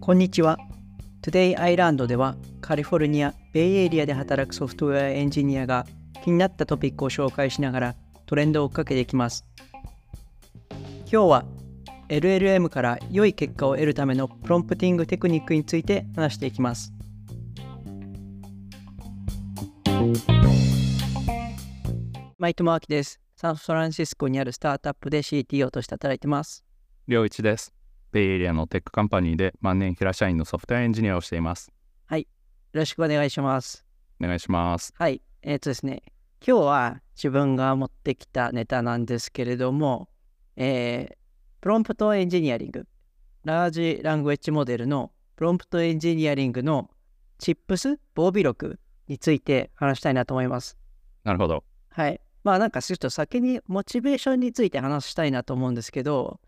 こんにちは。Today アイランドではカリフォルニアベイエリアで働くソフトウェアエンジニアが気になったトピックを紹介しながらトレンドを追っかけていきます。今日は LLM から良い結果を得るためのプロンプティングテクニックについて話していきます。マイトマーキです。サンフランシスコにあるスタートアップで CTO として働いてます良一です。ベイエリアのテックカンパニーで万年平社員のソフトウェアエンジニアをしています。よろしくお願いしますお願いします。はい、えっ、とですね、今日は自分が持ってきたネタなんですけれども、えープロンプトエンジニアリング、 large language model のプロンプトエンジニアリングの tips、忘備録について話したいなと思います。なるほど。はい。まあなんかちょっと先にモチベーションについて話したいなと思うんですけど、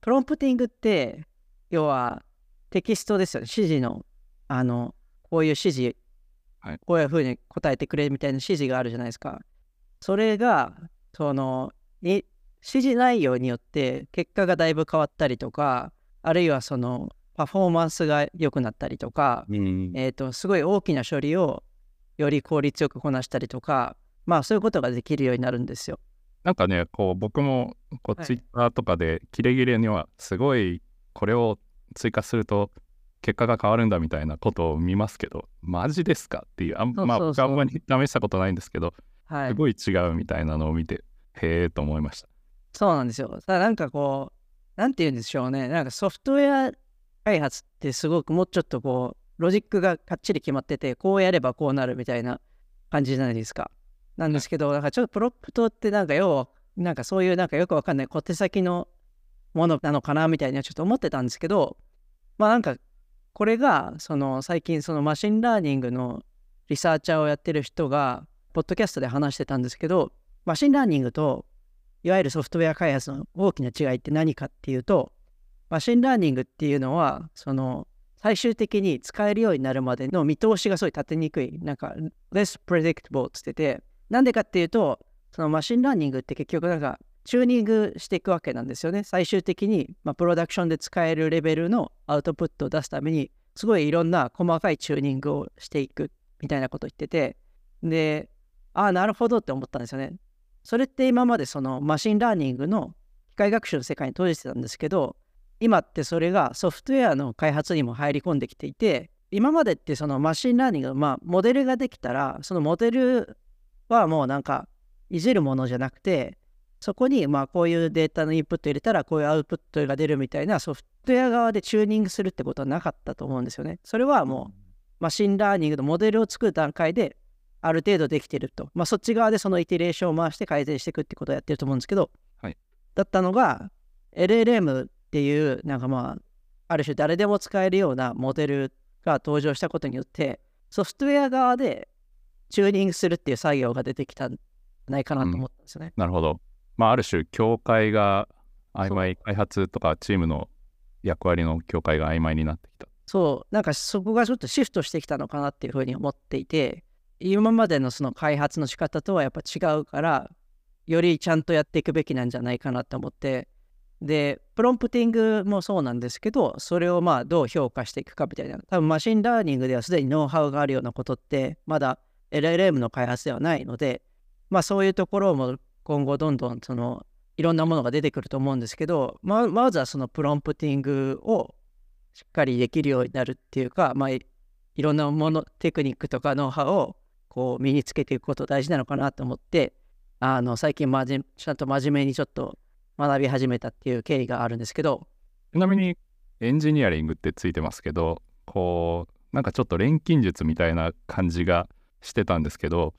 プロンプティングって、要はテキストですよね。指示の、あの、こういう指示、はいこういうふうに答えてくれみたいな指示があるじゃないですか。それが、その、い指示内容によって結果がだいぶ変わったりとか、あるいはその、パフォーマンスが良くなったりとか、うん。えー、とすごい大きな処理をより効率よくこなしたりとかまあそういうことができるようになるんですよ。なんかね、こう僕もこうはいツイッターとかでキレキレにはすごいこれを追加すると結果が変わるんだみたいなことを見ますけど、マジですか？っていう、あんまあ僕はあんまり試したことないんですけど、はいす、ごい違うみたいなのを見て、へえと思いました。そうなんですよ。ただなんかこうなんて言うんでしょうねなんかソフトウェア開発ってすごくもうちょっとこうロジックがかっちり決まっててこうやればこうなるみたいな感じじゃないですか。なんですけど、なんかちょっとプロンプトってなんか要なんかそういうなんかよくわかんない小手先のものなのかなみたいにはちょっと思ってたんですけどまあなんかこれがその最近その machine learning のリサーチャーをやってる人がポッドキャストで話してたんですけど machine learning といわゆるソフトウェア開発の大きな違いって何かっていうとmachine learning っていうのはその最終的に使えるようになるまでの見通しがすごい立てにくいなんか less predictable っつっててなんでかっていうとその machine learning って結局なんかチューニングしていくわけなんですよね。最終的に、まあ、プロダクションで使えるレベルのアウトプットを出すためにすごいいろんな細かいチューニングをしていくみたいなことを言っててでああなるほどって思ったんですよね。それって今までその machine learning の機械学習の世界に閉じてたんですけど今ってそれがソフトウェアの開発にも入り込んできていて今までってその machine learning のまあモデルができたらそのモデルはもうなんかいじるものじゃなくてそこにまあこういうデータのインプット入れたらこういうアウトプットが出るみたいなソフトウェア側でチューニングするってことはなかったと思うんですよね。それはもう machine learning のモデルを作る段階である程度できてると。まあそっち側でその iteration を回して改善していくってことをやってると思うんですけど、はいだったのが LLM っていうなんかまあある種誰でも使えるようなモデルが登場したことによってソフトウェア側でチューニングするっていう作業が出てきたんじゃないかなと思ったんですよね。なるほど。まあある種、境界が曖昧、開発とかチームの役割の境界が曖昧になってきた。そう、なんかそこがちょっとシフトしてきたのかなっていうふうに思っていて、今までのその開発の仕方とはやっぱ違うから、よりちゃんとやっていくべきなんじゃないかなと思って、で、 prompting もそうなんですけど、それをまあどう評価していくかみたいな、多分 machine learning ではすでにノウハウがあるようなことって、まだ LLM の開発ではないので、まあそういうところも今後どんどんそのいろんなものが出てくると思うんですけど、ままずはその prompting をしっかりできるようになるっていうか、まあ、いいろんなものテクニックとかノウハウをこう身につけていくこと大事なのかなと思ってあの最近まじちゃんと真面目にちょっと学び始めたっていう経緯があるんですけど。ちなみにエンジニアリングってついてますけど、こう、なんかちょっと錬金術みたいな感じがしてたんですけど、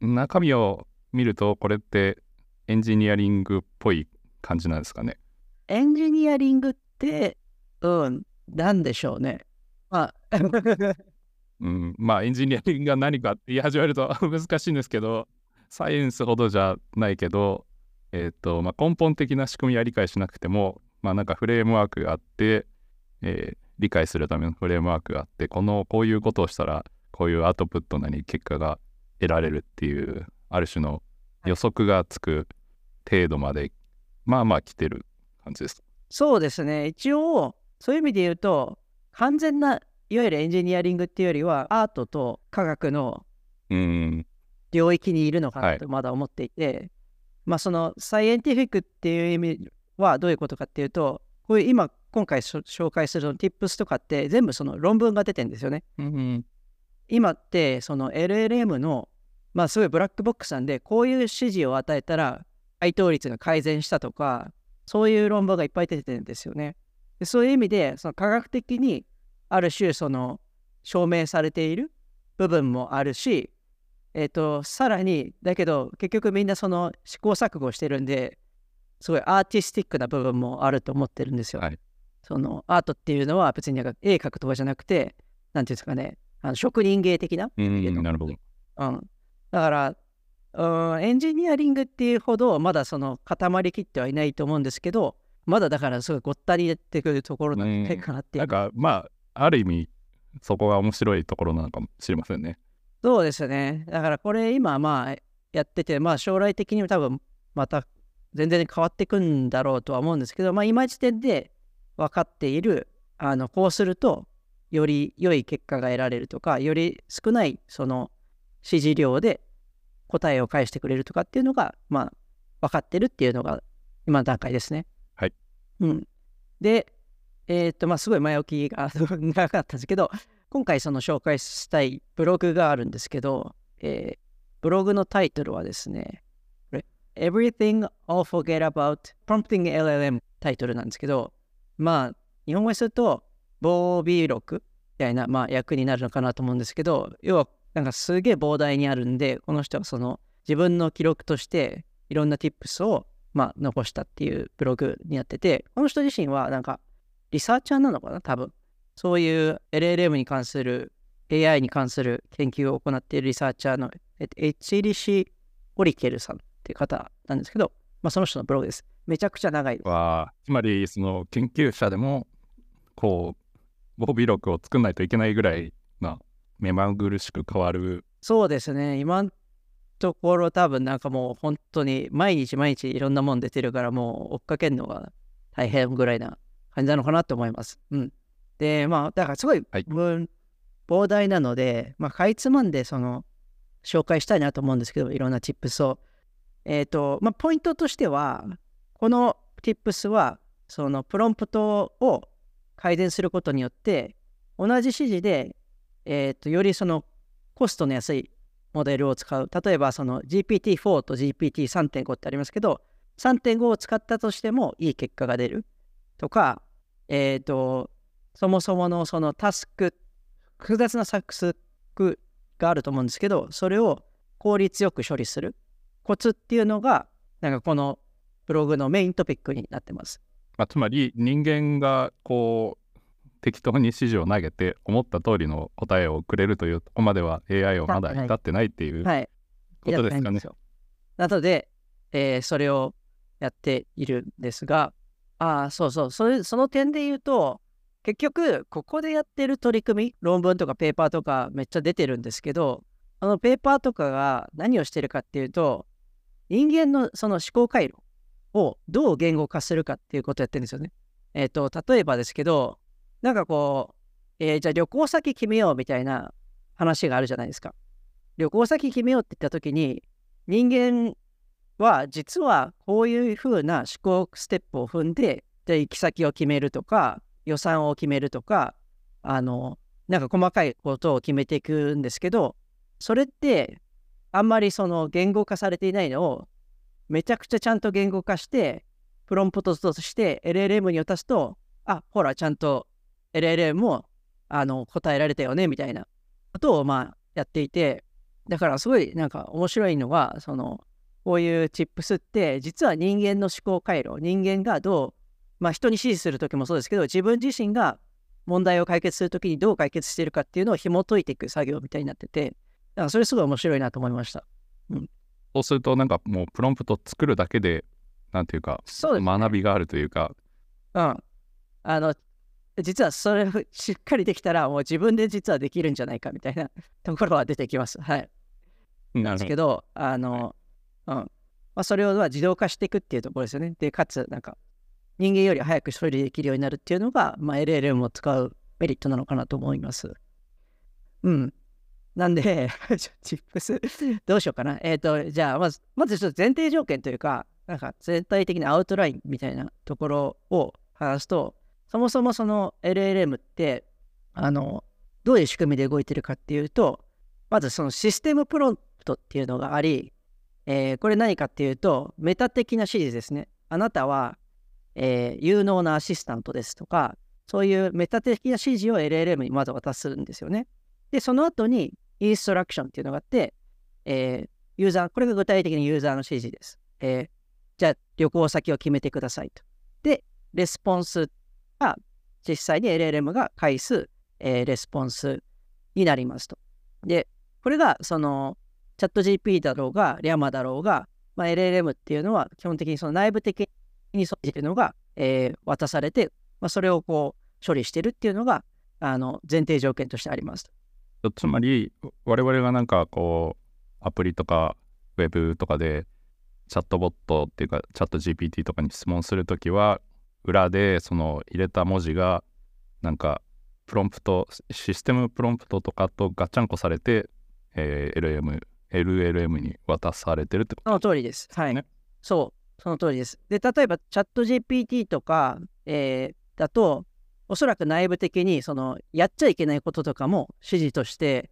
中身を見るとこれってエンジニアリングっぽい感じなんですかね？エンジニアリングってうんなんでしょうねまあ うん、まあエンジニアリングが何かって言い始めると 難しいんですけど、サイエンスほどじゃないけど、えっ、と、まあ、根本的な仕組みは理解しなくても、まあなんかフレームワークがあって、えー理解するためのフレームワークがあって、このこういうことをしたら、こういうアウトプットなり結果が得られるっていう、ある種の予測がつく程度までまあまあ来てる感じです。そうですね。一応、そういう意味で言うと、完全ないわゆるエンジニアリングっていうよりは、アートと科学のうん。領域にいるのかはないとまだ思っていて、まあそのサイエンティフィックっていう意味はどういうことかっていうと、こういう今、今回紹介するの Tips とかって全部その論文が出てるんですよね。うん。今ってその LLM のまあすごいブラックボックスなんでこういう指示を与えたら回答率が改善したとかそういう論文がいっぱい出てるんですよね。でそういう意味でその科学的にある種その証明されている部分もあるし、えっ、とさらにだけど結局みんなその試行錯誤してるんですごいアーティスティックな部分もあると思ってるんですよ。はいそのアートっていうのは別になんか絵描くとかじゃなくてなんていうんですかねあの職人芸的なうん。なるほど。うん、だから、うん、エンジニアリングっていうほどまだその固まりきってはいないと思うんですけど、まだだからすごいごったに出てくるところなんじゃないかなっていう。なんかまあ、ある意味、そこが面白いところなのかもしれませんね。そうですね。だからこれ今まあやってて、まあ将来的にも多分また全然変わっていくんだろうとは思うんですけど、まあ今時点で分かっている、あのこうするとより良い結果が得られるとか、より少ないその指示量で答えを返してくれるとかっていうのが、まあ分かってるっていうのが今の段階ですね。はい。うん。で、えーっと、まあすごい前置きが長かったんですけど、今回その紹介したいブログがあるんですけど、えーブログのタイトルはですね、Everything All Forget About Prompting LLM タイトルなんですけど、まあ、日本語にすると、防備録みたいな、まあ、役になるのかなと思うんですけど、要は、なんかすげえ膨大にあるんで、この人はその自分の記録としていろんな tips を、まあ、残したっていうブログになってて、この人自身はなんかリサーチャーなのかな多分。そういう LLM に関する AI に関する研究を行っているリサーチャーの、えっと、エチリシ・オリケルさんっていう方なんですけど、まあ、その人のブログです。めちゃくちゃ長いです。は、つまり、その研究者でも、こう、防備録を作んないといけないぐらいな、目まぐるしく変わる。そうですね。今のところ多分なんかもう本当に毎日毎日いろんなもん出てるからもう追っかけるのが大変ぐらいな感じなのかなと思います。うん。で、まあだからすごいはい分膨大なので、まあかいつまんでその紹介したいなと思うんですけど、いろんな tips を。えっ、と、まあポイントとしては、この tips はそのプロンプトを改善することによって同じ指示で、えー、とよりそのコストの安いモデルを使う例えばその GPT-4 と GPT3.5 ってありますけど3.5を使ったとしてもいい結果が出るとかえっ、とそもそものそのタスク複雑なタスクスがあると思うんですけどそれを効率よく処理するコツっていうのがなんかこのブログのメイントピックになってます。まあ、つまり、人間がこう、適当に指示を投げて、思った通りの答えをくれるというとこまでは AI をまだ至ってないっていうはい。ことですかね。なので、えーそれをやっているんですが、ああ、そうそう、それその点で言うと、結局、ここでやってる取り組み、論文とかペーパーとかめっちゃ出てるんですけど、あのペーパーとかが何をしてるかっていうと、人間のその思考回路をどう言語化するかっていうことをやってるんですよね。えっ、と、例えばですけど、なんかこう、えーじゃあ旅行先決めようみたいな話があるじゃないですか。旅行先決めようって言った時に人間は実はこういう風な思考ステップを踏んでで行き先を決めるとか予算を決めるとかあのなんか細かいことを決めていくんですけどそれってあんまりその言語化されていないのをめちゃくちゃちゃんと言語化してプロンプトとして LLM に渡すとあほらちゃんと LLM もあの答えられたよねみたいなことをまあやっていてだからすごいなんか面白いのがそのこういうチップスって実は人間の思考回路人間がどうまあ人に指示する時もそうですけど自分自身が問題を解決する時にどう解決しているかっていうのを紐解いていく作業みたいになっててだからそれすごい面白いなと思いました。うん。そうすると、なんかもうプロンプト作るだけで、なんていうか、そうですね学びがあるというか、うんあの実はそれをしっかりできたらもう自分で実はできるんじゃないかみたいなところは出てきますはいなんですけど、あの、うん。まあ、それをまあ自動化していくっていうところですよね。で、かつ、なんか、人間より早く処理できるようになるっていうのが、まあ、LLM を使うメリットなのかなと思います。うん。なんで、チップス、どうしようかな。えっ、ー、と、じゃあ、まず、まずちょっと前提条件というか、なんか全体的なアウトラインみたいなところを話すと、そもそもその LLM って、あの、どういう仕組みで動いてるかっていうと、まずそのシステムプロンプトっていうのがあり、えー、これ何かっていうと、メタ的な指示ですね。あなたは、えー、有能なアシスタントですとか、そういうメタ的な指示を LLM にまず渡すんですよね。で、その後にインストラクションっていうのがあって、えー、ユーザー、これが具体的にユーザーの指示です。えー、じゃあ旅行先を決めてくださいと。で、レスポンスが実際に LLM が返す、えー、レスポンスになりますと。で、これがそのチャット GP だろうが、リャマだろうが、まあ、LLM っていうのは基本的にその内部的にそういうのが、えー、渡されて、まあ、それをこう処理してるっていうのがあの前提条件としてありますと。つまり我々がなんかこうアプリとかウェブとかでチャットボットっていうかチャット GPT とかに質問するときは裏でその入れた文字がなんかプロンプトシステムプロンプトとかとガッチャンコされて、えー、LM LLM に渡されてるってことその通りです。はい。ね、そう、その通りです。で、例えばチャット GPT とか、えー、だと、おそらく内部的にそのやっちゃいけないこととかも指示として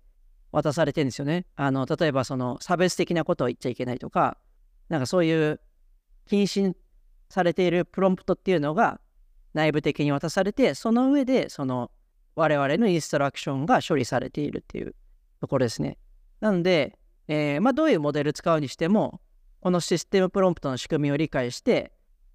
渡されてるんですよね。あの例えばその差別的なことを言っちゃいけないとか、なんかそういう禁止されているプロンプトっていうのが内部的に渡されて、その上でその我々のインストラクションが処理されているっていうところですね。なので、えー、まあ、どういうモデル使うにしても、このシステムプロンプトの仕組みを理解して、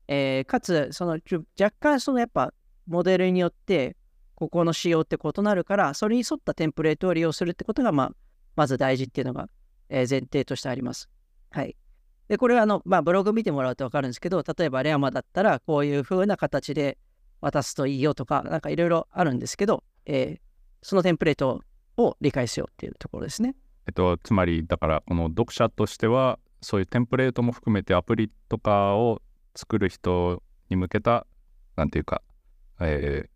えー、かつ、その若干そのやっぱモデルによって、ここの仕様って異なるから、それに沿ったテンプレートを利用するってことが、まあ、まず大事っていうのが、えー、前提としてあります。はい。で、これはあの、まあ、ブログ見てもらうと分かるんですけど、例えばレアマだったら、こういう風な形で渡すといいよとか、なんかいろいろあるんですけど、えー、そのテンプレートを理解しようっていうところですね。えっと、つまり、だから、この読者としては、そういうテンプレートも含めてアプリとかを作る人に向けた、なんていうか、え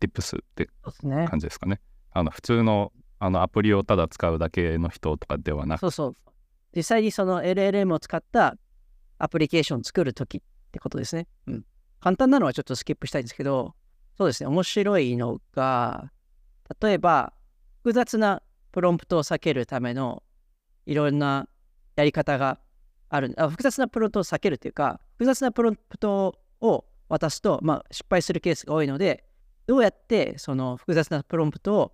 ー、tips って感じですかね。ねあの普通のあのアプリをただ使うだけの人とかではなくそうそう。実際にその LLM を使ったアプリケーションを作るときってことですね。うん。簡単なのはちょっとスキップしたいんですけど、そうですね、面白いのが、例えば、複雑なプロンプトを避けるためのいろんなやり方があるあ複雑なプロンプトを避けるというか複雑なプロンプトを渡すと、まあ、失敗するケースが多いのでどうやってその複雑なプロンプトを、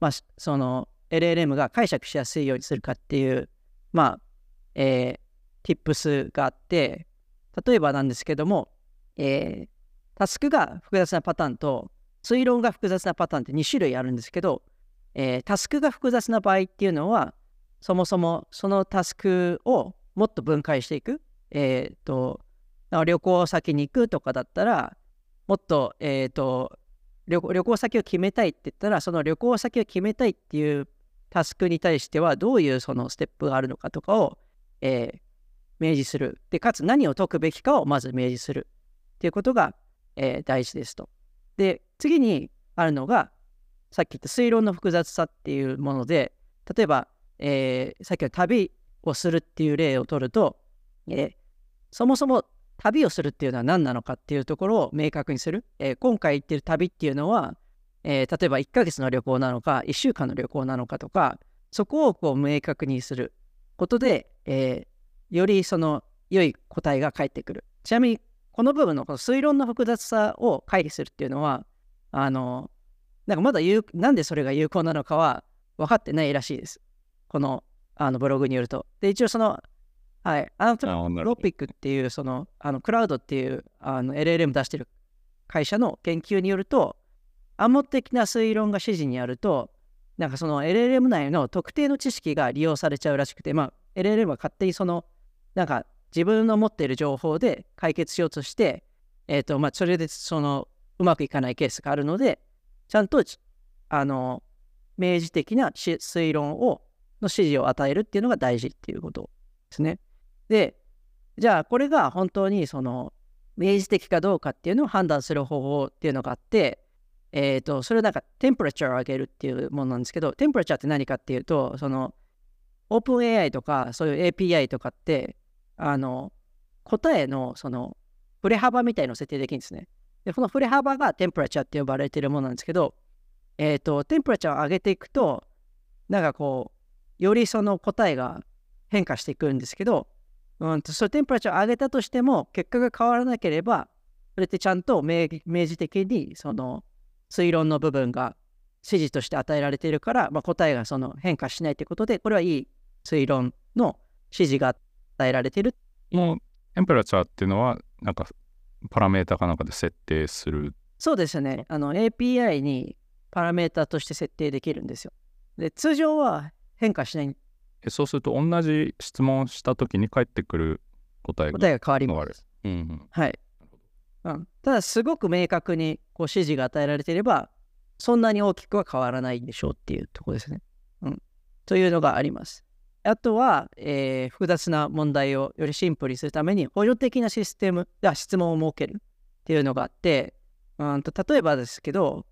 まあ、その LLM が解釈しやすいようにするかっていうまあえー、tips があって例えばなんですけども、えー、タスクが複雑なパターンと推論が複雑なパターンって2種類あるんですけどえー、タスクが複雑な場合っていうのは、そもそもそのタスクをもっと分解していく。えっ、ー、と、旅行先に行くとかだったら、もっと、えっ、ー、と旅、旅行先を決めたいって言ったら、その旅行先を決めたいっていうタスクに対しては、どういうそのステップがあるのかとかを、えー、明示する。で、かつ何を解くべきかをまず明示するっていうことが、えー、大事ですと。で、次にあるのが、さっき言った推論の複雑さっていうもので例えば、えー、さっきの旅をするっていう例を取ると、えー、そもそも旅をするっていうのは何なのかっていうところを明確にする、えー、今回行ってる旅っていうのは、え例えば1ヶ月の旅行なのか1週間の旅行なのかとかそこをこう明確にすることで、えよりその良い答えが返ってくるちなみにこの部分のこの推論の複雑さを回避するっていうのはあのなんかまだ有なんでそれが有効なのかは分かってないらしいです。このあのブログによると。で、一応その、はい、アントロピックっていう、その、あのクラウドっていうあの LLM 出してる会社の研究によると、暗黙的な推論が指示にあると、なんかその LLM 内の特定の知識が利用されちゃうらしくて、まあ、LLM は勝手にその、なんか自分の持っている情報で解決しようとして、えっ、ー、と、まあ、それでその、うまくいかないケースがあるので、ちゃんとあの明示的な推論をの指示を与えるっていうのが大事っていうことですね。で、じゃあこれが本当にその明示的かどうかっていうのを判断する方法っていうのがあって、えっ、と、それなんかテンプレチャーを上げるっていうものなんですけど、テンプレチャーって何かっていうと、その OpenAI とかそういう API とかって、あの、答えのその振れ幅みたいのを設定できるんですね。で、この振れ幅がテンプレチャーって呼ばれているものなんですけど、えっ、と、テンプレチャーを上げていくと、なんかこう、よりその答えが変化していくんですけど、うんと、そのテンプレチャーを上げたとしても、結果が変わらなければ、それってちゃんと明明示的に、その推論の部分が指示として与えられているから、まあ、答えがその変化しないということで、これはいい推論の指示が与えられている。このテンプラチャーっていうのは、なんかパラメータかなんかで設定する。そうですね。あの API にパラメータとして設定できるんですよ。で、通常は変化しないえそうすると同じ質問した時に返ってくる答えが答えが変わります。。うんうんはい。うん、ただ、すごく明確にこう指示が与えられていれば、そんなに大きくは変わらないんでしょうっていうところですね。うん。というのがあります。あとは、えー複雑な問題をよりシンプルにするために、補助的なシステムが質問を設けるっていうのがあって、うんと例えばですけど、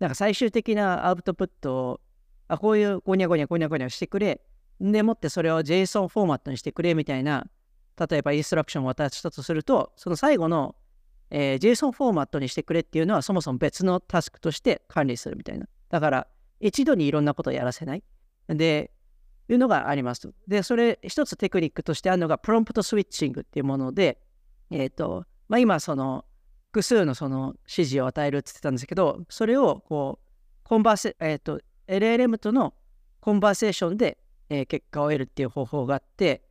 なんか最終的なアウトプットを、あ、こういうゴニャゴニャゴニャゴニャしてくれ、でもってそれを JSON フォーマットにしてくれみたいな、例えばインストラクションを渡したとすると、その最後の、えー JSON フォーマットにしてくれっていうのはそもそも別のタスクとして管理するみたいな。だから、一度にいろんなことをやらせない。で、いうのがあります。で、それ、一つテクニックとしてあるのが、プロンプトスイッチングっていうもので、えっ、と、まあ、今、その、複数のその指示を与えるって言ってたんですけど、それを、こう、コンバーセ、えっ、と、LLM とのコンバーセーションで、えー結果を得るっていう方法があって、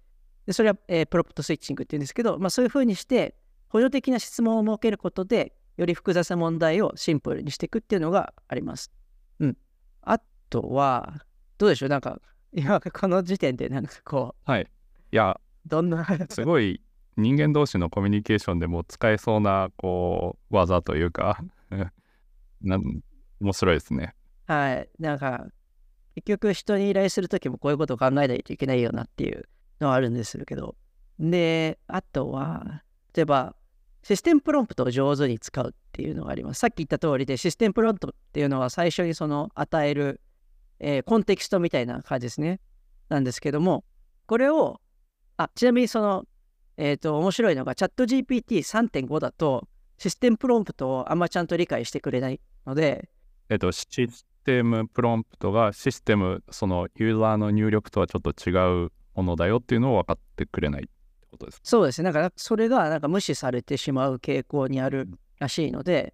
でそれは、えープロンプトスイッチングっていうんですけど、まあ、そういうふうにして、補助的な質問を設けることで、より複雑な問題をシンプルにしていくっていうのがあります。うん。あとは、どうでしょう？なんか、今、この時点で、なんかこはい。いや、う、どんな、すごい人間同士のコミュニケーションでも使えそうな、こう、技というか、なん面白いですね。はい。なんか、結局人に依頼するときもこういうことを考えないといけないよなっていうのはあるんですけど。で、あとは、例えば、システムプロンプトを上手に使うっていうのがあります。さっき言った通りで、システムプロンプトっていうのは最初にその与える、えーコンテキストみたいな感じですね。なんですけども、これを、あ、ちなみにその、えっ、と、面白いのが、チャット GPT3.5 だと、システムプロンプトをあんまちゃんと理解してくれないので、えっと、システムプロンプトがシステム、そのユーザーの入力とはちょっと違うものだよっていうのを分かってくれないってことです。そうですね。なんか、それがなんか無視されてしまう傾向にあるらしいので、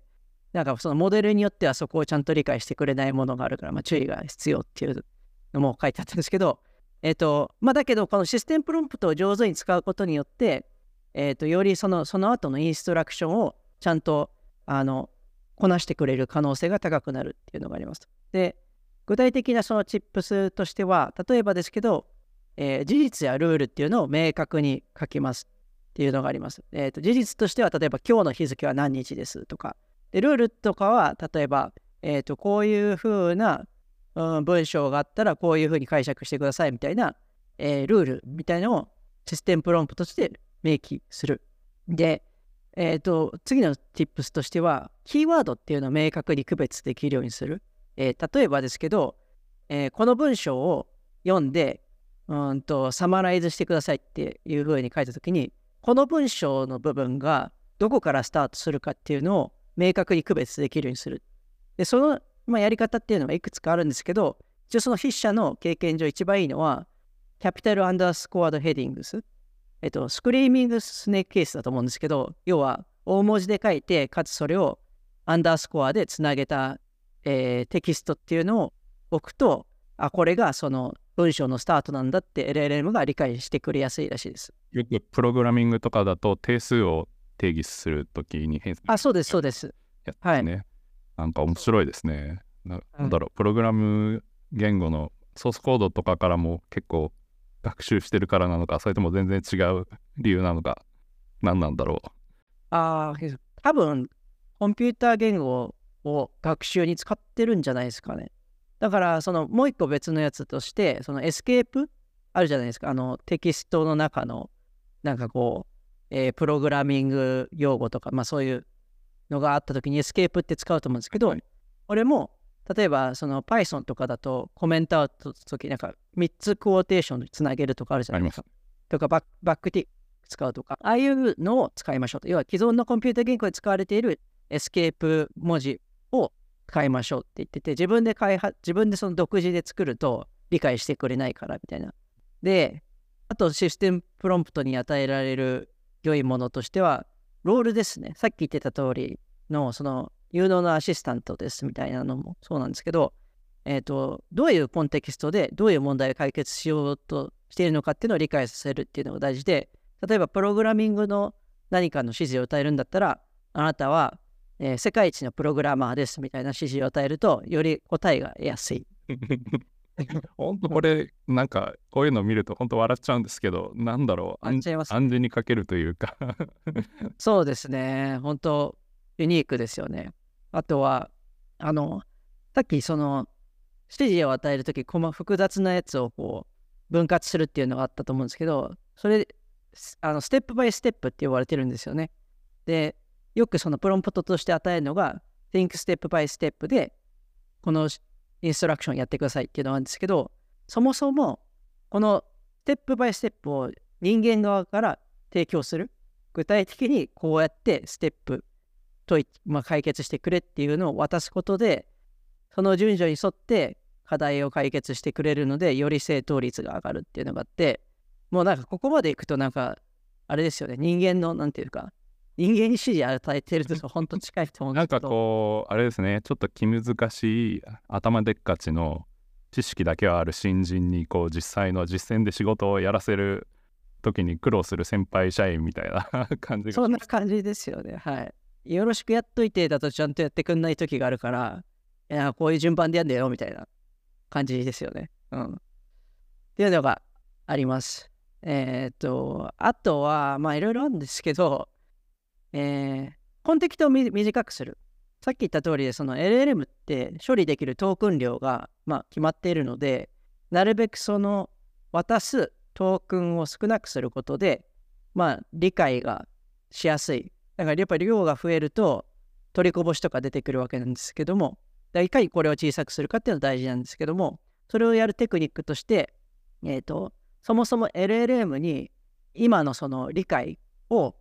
なんかそのモデルによってはそこをちゃんと理解してくれないものがあるから、まあ、注意が必要っていうのも書いてあったんですけど、えっ、と、まあだけど、このシステムプロンプトを上手に使うことによって、えっ、と、よりその、その後のインストラクションをちゃんと、あの、こなしてくれる可能性が高くなるっていうのがあります。で、具体的なそのチップスとしては、例えばですけど、えー事実やルールっていうのを明確に書きますっていうのがあります。えーと事実としては、例えば今日の日付は何日ですとか、でルールとかは、例えば、えーとこういうふうな、うん、文章があったらこういうふうに解釈してくださいみたいな、えールールみたいなのをシステムプロンプとして明記する。で、えーと次の tips としては、キーワードっていうのを明確に区別できるようにする。えー例えばですけど、えーこの文章を読んで、うんとサマライズしてくださいっていうふうに書いたときに、この文章の部分がどこからスタートするかっていうのを明確に区別できるようにする。で、その、まあ、やり方っていうのはいくつかあるんですけど、一応その筆者の経験上一番いいのは、キャピタルアンダースコアドヘディングス。えっと、スクリーミングスネークケースだと思うんですけど、要は大文字で書いて、かつそれをアンダースコアでつなげた、えーテキストっていうのを置くと、あ、これがその文章のスタートなんだって LLM が理解してくれやすいらしいです。よくプログラミングとかだと定数を定義するときに変数あ、そうです、そうです。やつですね。なんか面白いですね。ななんだろう、プログラム言語のソースコードとかからも結構学習してるからなのか、それとも全然違う理由なのか、何なんだろう。ああ、多分、コンピューター言語を学習に使ってるんじゃないですかね。だから、そのもう一個別のやつとして、そのエスケープ？あるじゃないですか。あのテキストの中の、なんかこう、えープログラミング用語とか、まあそういうのがあった時にエスケープって使うと思うんですけど、はい俺も例えばその Python とかだとコメントアウトの時なんか3つクォーテーションでつなげるとかあるじゃないですか。とかバック backtick 使うとか、ああいうのを使いましょうと。要は既存のコンピュータ言語で使われているエスケープ文字を使いましょうって言ってて、自分で開発、自分でその独自で作ると理解してくれないからみたいな。で、あとシステムプロンプトに与えられる良いものとしては、ロールですね。さっき言ってた通りの、その有能なアシスタントですみたいなのもそうなんですけど、えっ、と、どういうコンテキストでどういう問題を解決しようとしているのかっていうのを理解させるっていうのが大事で、例えばプログラミングの何かの指示を与えるんだったら、あなたは、えー世界一のプログラマーですみたいな指示を与えると、より答えが得やすい。本当これなんかこういうのを見ると本当笑っちゃうんですけどなんだろう笑っちゃいます暗示にかけるというか そうですね。本当ユニークですよね。あとは、あの、さっきその、指示を与えるとき、こま複雑なやつをこう、分割するっていうのがあったと思うんですけど、それ、あのステップバイステップって呼ばれてるんですよね。で、よくそのプロンプトとして与えるのが、think step by step で、このインストラクションやってくださいっていうのがあるんですけど、そもそも、このステップバイステップを人間側から提供する。具体的にこうやってステップとい、まあ、解決してくれっていうのを渡すことで、その順序に沿って課題を解決してくれるので、より正答率が上がるっていうのがあって、もうなんかここまでいくとなんか、あれですよね、人間のなんていうか、人間に指示与えてると本当近いと思うんなんかですけど、こうあれですねちょっと気難しい頭でっかちの知識だけはある新人にこう実際の実践で仕事をやらせる時に苦労する先輩社員みたいな感じがそんな感じですよね。はい。よろしくやっといてだとちゃんとやってくんない時があるから、いや、こういう順番でやんだよみたいな感じですよね。うん。っていうのがあります。えーっと、あとは、まあいろいろあるんですけど、えー、コンテキトを短くする。さっき言った通りで、その LLM って処理できるトークン量が、まあ、決まっているので、なるべくその渡すトークンを少なくすることで、まあ、理解がしやすい。だからやっぱり量が増えると取りこぼしとか出てくるわけなんですけども、だかいかにこれを小さくするかっていうのが大事なんですけども、それをやるテクニックとして、えっ、と、そもそも LLM に今のその理解を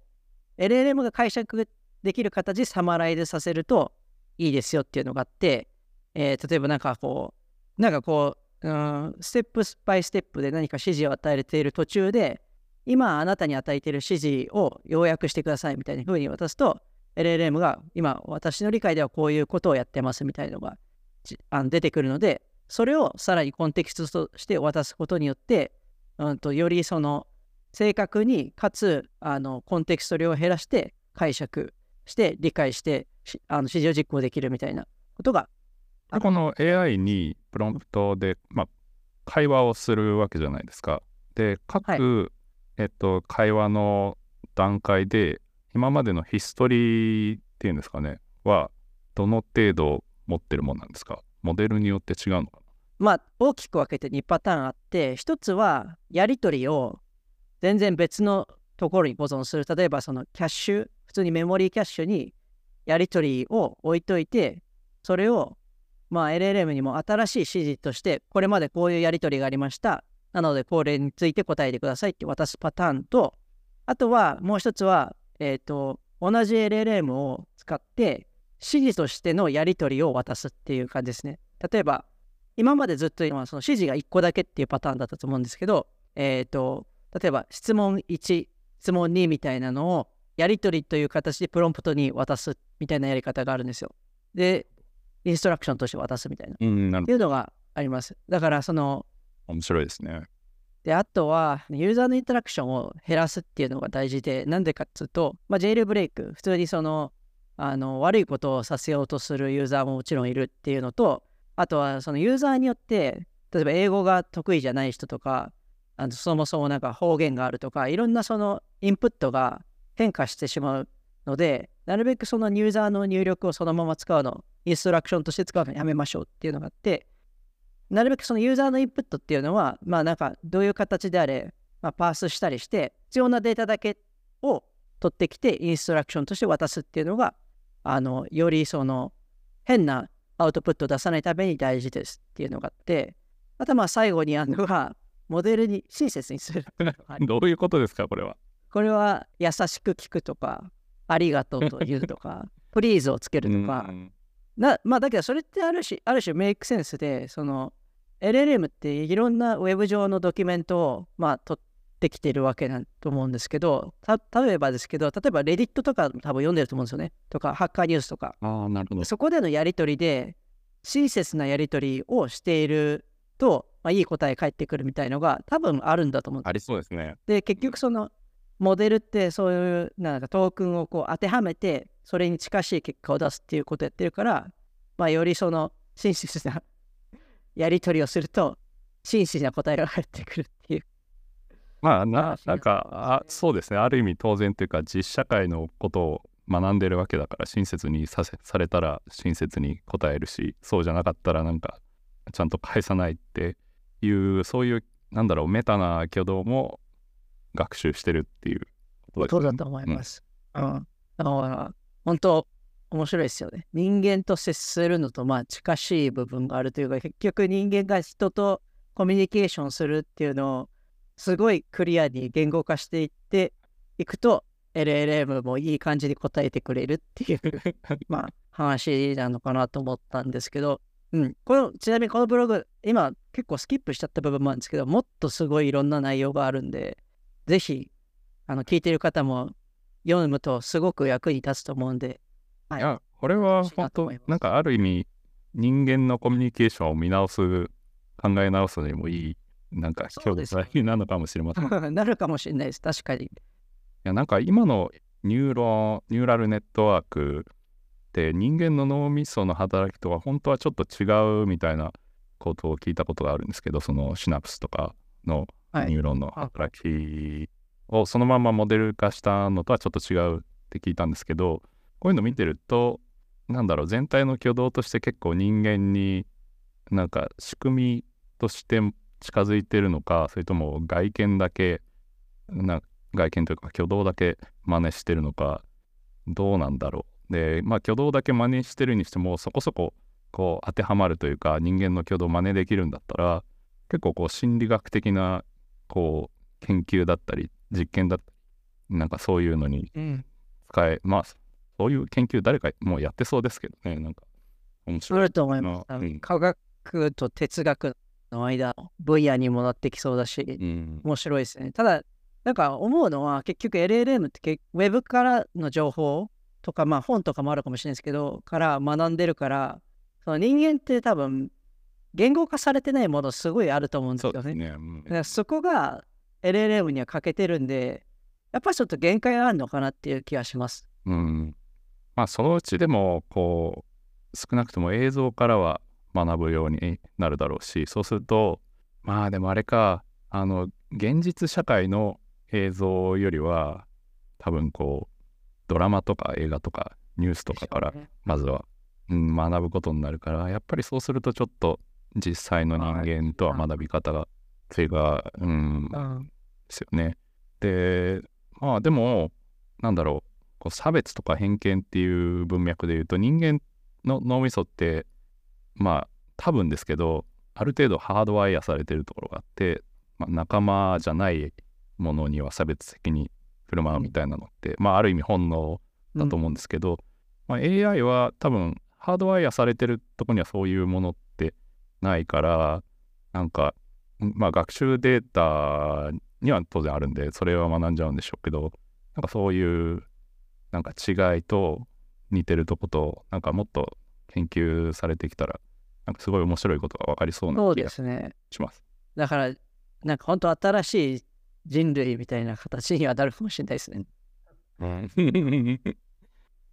LLM が解釈できる形でサマライズさせるといいですよっていうのがあって、えー例えばなんかこう、なんかこう、うんステップバイステップで何か指示を与えている途中で、今あなたに与えている指示を要約してくださいみたいな風に渡すと、LLM が今私の理解ではこういうことをやってますみたいなのがじあの出てくるので、それをさらにコンテキストとして渡すことによって、うん、とよりその正確にかつあのコンテキスト量を減らして解釈して理解してしあの指示を実行できるみたいなことがでこの AI にプロンプトで、まあ、会話をするわけじゃないですか。で各、はえっと、会話の段階で今までのヒストリーっていうんですかねはどの程度持ってるものなんですか？モデルによって違うのかな？まあ大きく分けて2パターンあって一つはやり取りを全然別のところに保存する例えばそのキャッシュ普通にメモリーキャッシュにやり取りを置いといてそれをまあ LLM にも新しい指示としてこれまでこういうやり取りがありました。なのでこれについて答えてくださいって渡すパターンとあとはもう一つはえっ、と同じ LLM を使って指示としてのやり取りを渡すっていう感じですね例えば今までずっと今その指示が1個だけっていうパターンだったと思うんですけど、えっ、と、例えば質問1、質問2みたいなのをやり取りという形でプロンプトに渡すみたいなやり方があるんですよ。で、インストラクションとして渡すみたいな。うん、なるていうのがあります。だからその、面白いですね。で、あとは、ユーザーのインタラクションを減らすっていうのが大事で、なんでかっつうと、まあ、ジェイルブレイク、普通にその、あの、悪いことをさせようとするユーザーももちろんいるっていうのと、あとはそのユーザーによって、例えば英語が得意じゃない人とか、あのそもそもなんか方言があるとか、いろんなそのインプットが変化してしまうので、なるべくそのユーザーの入力をそのまま使うの、インストラクションとして使うのやめましょうっていうのがあって、なるべくそのユーザーのインプットっていうのは、まあなんかどういう形であれ、まあ、パースしたりして、必要なデータだけを取ってきてインストラクションとして渡すっていうのがあのよりその変なアウトプットを出さないために大事ですっていうのがあってあとまあ最後にあるのがモデルに親切にするどういうことですかこれは？これは優しく聞くとかありがとうと言うとか プリーズをつけるとか、うんなまあだけどそれってある種ある種メイクセンスでその LLM っていろんなウェブ上のドキュメントをまあ取ってきてるわけだと思うんですけどた例えばですけど例えばレディットとか多分読んでると思うんですよねとかハッカーニュースとかああなるほど。そこでのやり取りで親切なやり取りをしていると、まあ、いい答え返ってくるみたいのが多分あるんだと思うんですありそうですね。で結局そのモデルってそういうなんかトークンをこう当てはめてそれに近しい結果を出すっていうことをやってるから、まあ、よりその親切なやり取りをすると真摯な答えが返ってくるっていう。まあななんかあそうですねある意味当然というか実社会のことを学んでるわけだから親切にさせされたら親切に答えるしそうじゃなかったらなんかちゃんと返さないっていうそういうなんだろうメタな挙動も学習してるっていうことだと思います。うん。だから本当面白いですよね。人間と接するのとまあ近しい部分があるというか結局人間が人とコミュニケーションするっていうのをすごいクリアに言語化していっていくと LLM もいい感じに答えてくれるっていう まあ話なのかなと思ったんですけど、うん、このちなみにこのブログ今結構スキップしちゃった部分もあるんですけどもっとすごいいろんな内容があるんでぜひあの聞いてる方も読むとすごく役に立つと思うんで、はいいやこれは本当なんかある意味人間のコミュニケーションを見直す考え直すのにもいいなんか教材なのかもしれません。い なるかもしれないです。確かに。やなんか今のニューロニューラルネットワークって人間の脳みその働きとは本当はちょっと違うみたいなことを聞いたことがあるんですけどそのシナプスとかのはいニューロンの働きをそのままモデル化したのとはちょっと違うって聞いたんですけどこういうの見てるとなんだろう全体の挙動として結構人間になんか仕組みとして近づいてるのかそれとも外見だけな外見というか挙動だけ真似してるのかどうなんだろうでまあ挙動だけ真似してるにしてもそこそここう当てはまるというか人間の挙動を真似できるんだったら結構こう心理学的なこう研究だったり実験だったりなんかそういうのにうん。使えまあそういう研究誰かもうやってそうですけどねなんか面白いあると思います。あうん科学と哲学の間の分野にもなってきそうだし、うん面白いですね。ただ、なんか思うのは、結局 LLM ってけウェブからの情報とか、まあ本とかもあるかもしれないですけど、から学んでるから、その人間って多分、言語化されてないものすごいあると思うんですよね。そね、うんそこが LLM には欠けてるんで、やっぱりちょっと限界があるのかなっていう気がします。うん、まあそのうちでもこう少なくとも映像からは学ぶようになるだろうしそうするとまあでもあれかあの現実社会の映像よりは多分こうドラマとか映画とかニュースとかからまずは、うん、学ぶことになるからやっぱりそうするとちょっと実際の人間とは学び方が違う、うん、うん。ですよね。でまあでもなんだろうこう差別とか偏見っていう文脈で言うと人間の脳みそってまあ多分ですけどある程度ハードワイヤーされてるところがあって、まあ、仲間じゃないものには差別的に振る舞うみたいなのって、まあある意味本能だと思うんですけど、まあ、AI は多分ハードワイヤーされてるとこにはそういうものってないからなんかまあ学習データには当然あるんでそれは学んじゃうんでしょうけどなんかそういうなんか違いと似てるとことなんかもっと研究されてきたらなんかすごい面白いことが分かりそうな気がすね。します。だから、なんか本当新しい人類みたいな形にはなるかもしれないですね。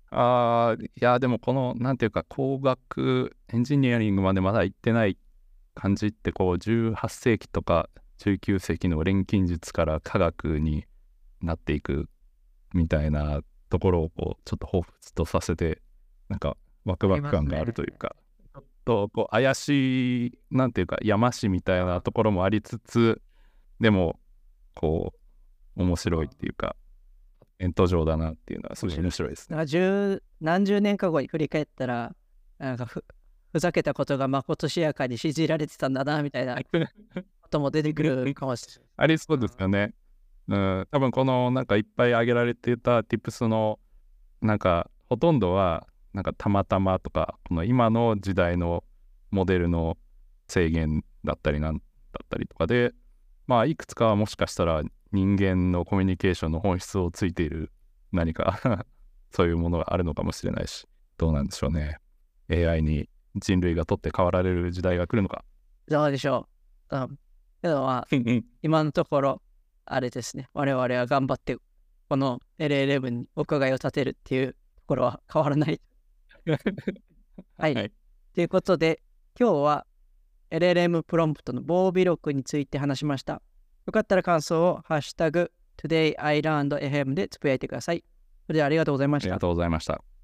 あーいやでもこのなんていうか工学エンジニアリングまでまだ行ってない感じってこう18世紀とか19世紀の錬金術から科学になっていくみたいなところをこうちょっと彷彿とさせてなんかワクワク感があるというか、ちょっとこう怪しいなんていうか山師みたいなところもありつつでもこう面白いっていうかネット上だなっていうのはすごい面白いですね。何十年か後に振り返ったら、なんかふふざけたことがまことしやかに信じられてたんだなみたいなことも出てくるかもしれない。ありそうですよね。うん、多分このなんかいっぱい挙げられてた tips のなんかほとんどはなんかたまたまとかこの今の時代のモデルの制限だったりなんだったりとかでまあいくつかはもしかしたら人間のコミュニケーションの本質をついている何か そういうものがあるのかもしれないしどうなんでしょうね AI に人類が取って代わられる時代が来るのかどうでしょう。うん。けどまあ、今のところ、あれですね。我々は頑張って、この LLM にお伺いを立てるっていうところは変わらない。はい。はいということで、今日は LLM プロンプトの防備力について話しました。よかったら感想をハッシュタグ TodayILearnedFM でつぶやいてください。それではありがとうございましたありが。とうございました